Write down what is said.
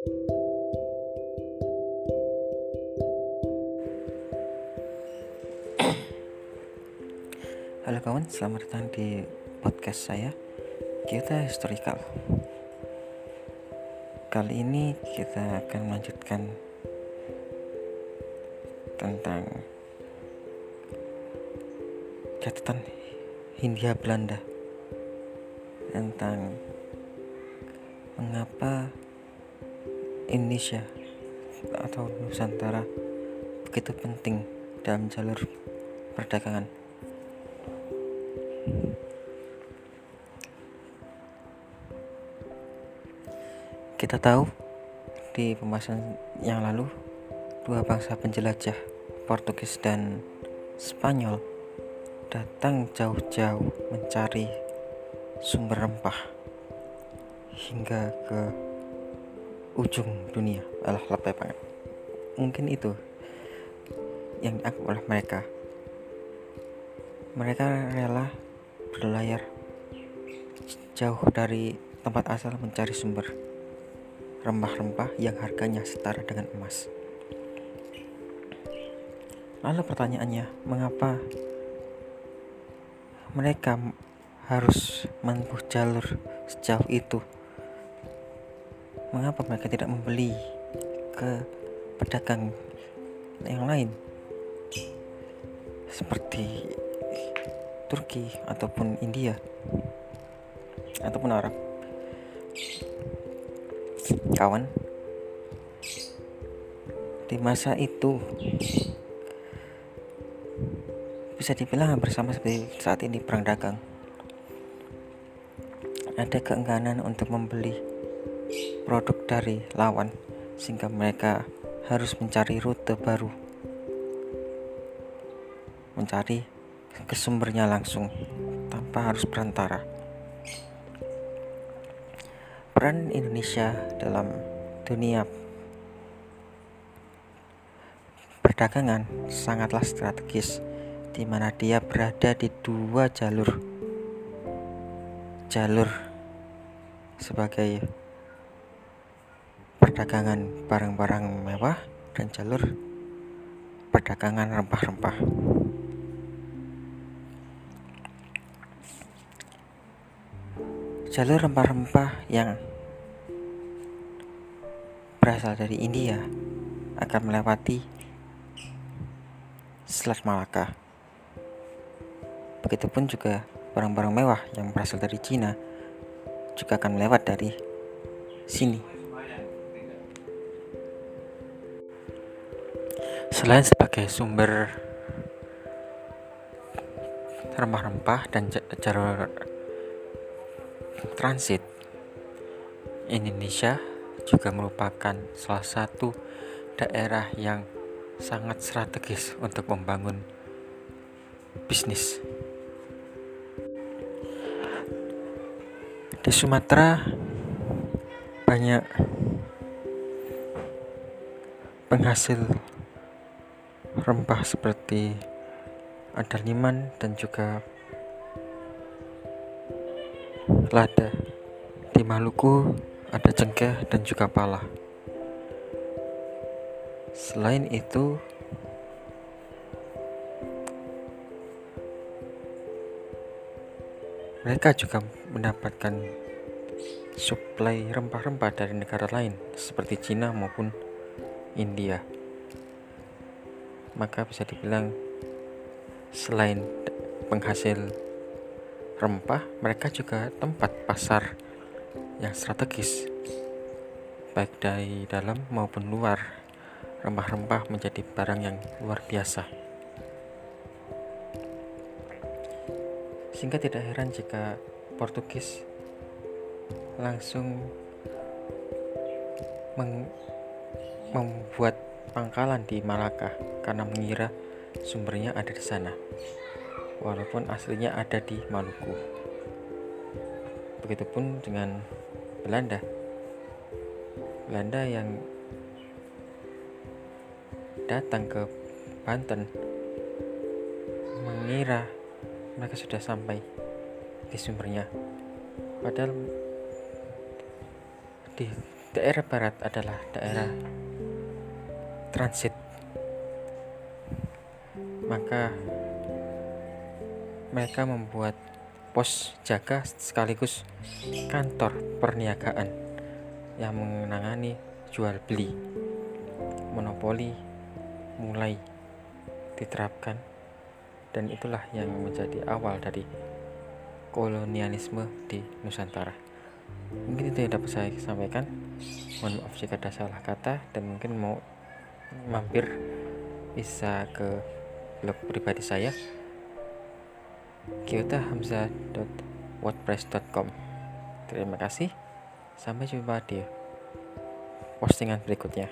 Halo kawan, selamat datang di podcast saya Kita Historical. Kali ini kita akan melanjutkan Tentang Catatan Hindia Belanda Tentang Mengapa Indonesia Atau Nusantara Begitu penting dalam jalur perdagangan. Kita tahu di pembahasan yang lalu dua bangsa penjelajah Portugis dan Spanyol datang jauh-jauh mencari sumber rempah hingga ke ujung dunia. Alah lebay banget. Mungkin itu yang dianggap oleh mereka. Mereka rela berlayar jauh dari tempat asal mencari sumber rempah-rempah yang harganya setara dengan emas. Lalu pertanyaannya, mengapa mereka harus menempuh jalur sejauh itu? Mengapa mereka tidak membeli ke pedagang yang lain? Seperti Turki ataupun India ataupun Arab kawan di masa itu bisa dibilang hampir sama seperti saat ini perang dagang ada keengganan untuk membeli produk dari lawan sehingga mereka harus mencari rute baru. Mencari ke sumbernya langsung tanpa harus berantara peran Indonesia dalam dunia perdagangan sangatlah strategis di mana dia berada di dua jalur. Jalur sebagai perdagangan barang-barang mewah dan jalur perdagangan rempah-rempah. Jalur rempah-rempah yang berasal dari India akan melewati Selat Malaka. Begitupun juga barang-barang mewah yang berasal dari Cina juga akan melewat dari sini. Selain sebagai sumber rempah-rempah dan jalur transit, Indonesia juga merupakan salah satu daerah yang sangat strategis untuk membangun bisnis. Di Sumatera banyak penghasil rempah seperti ada liman dan juga lada. Di Maluku ada cengkeh dan juga pala. Selain itu, mereka juga mendapatkan suplai rempah-rempah dari negara lain seperti Cina maupun India. Maka bisa dibilang selain penghasil rempah, mereka juga tempat pasar yang strategis. Baik dari dalam maupun luar rempah-rempah menjadi barang yang luar biasa. Sehingga tidak heran jika Portugis langsung membuat pangkalan di Malaka karena mengira sumbernya ada di sana walaupun aslinya ada di Maluku. Begitupun dengan Belanda. Belanda yang datang ke Banten mengira mereka sudah sampai di sumbernya. Padahal di daerah barat adalah daerah transit. Maka mereka membuat pos jaga sekaligus kantor perniagaan yang menangani jual beli. Monopoli mulai diterapkan dan itulah yang menjadi awal dari kolonialisme di Nusantara. Mungkin itu yang dapat saya sampaikan. Mohon maaf jika ada salah kata dan mungkin mau mampir bisa ke blog pribadi saya kyotahamza.wordpress.com terima kasih. Sampai jumpa di postingan berikutnya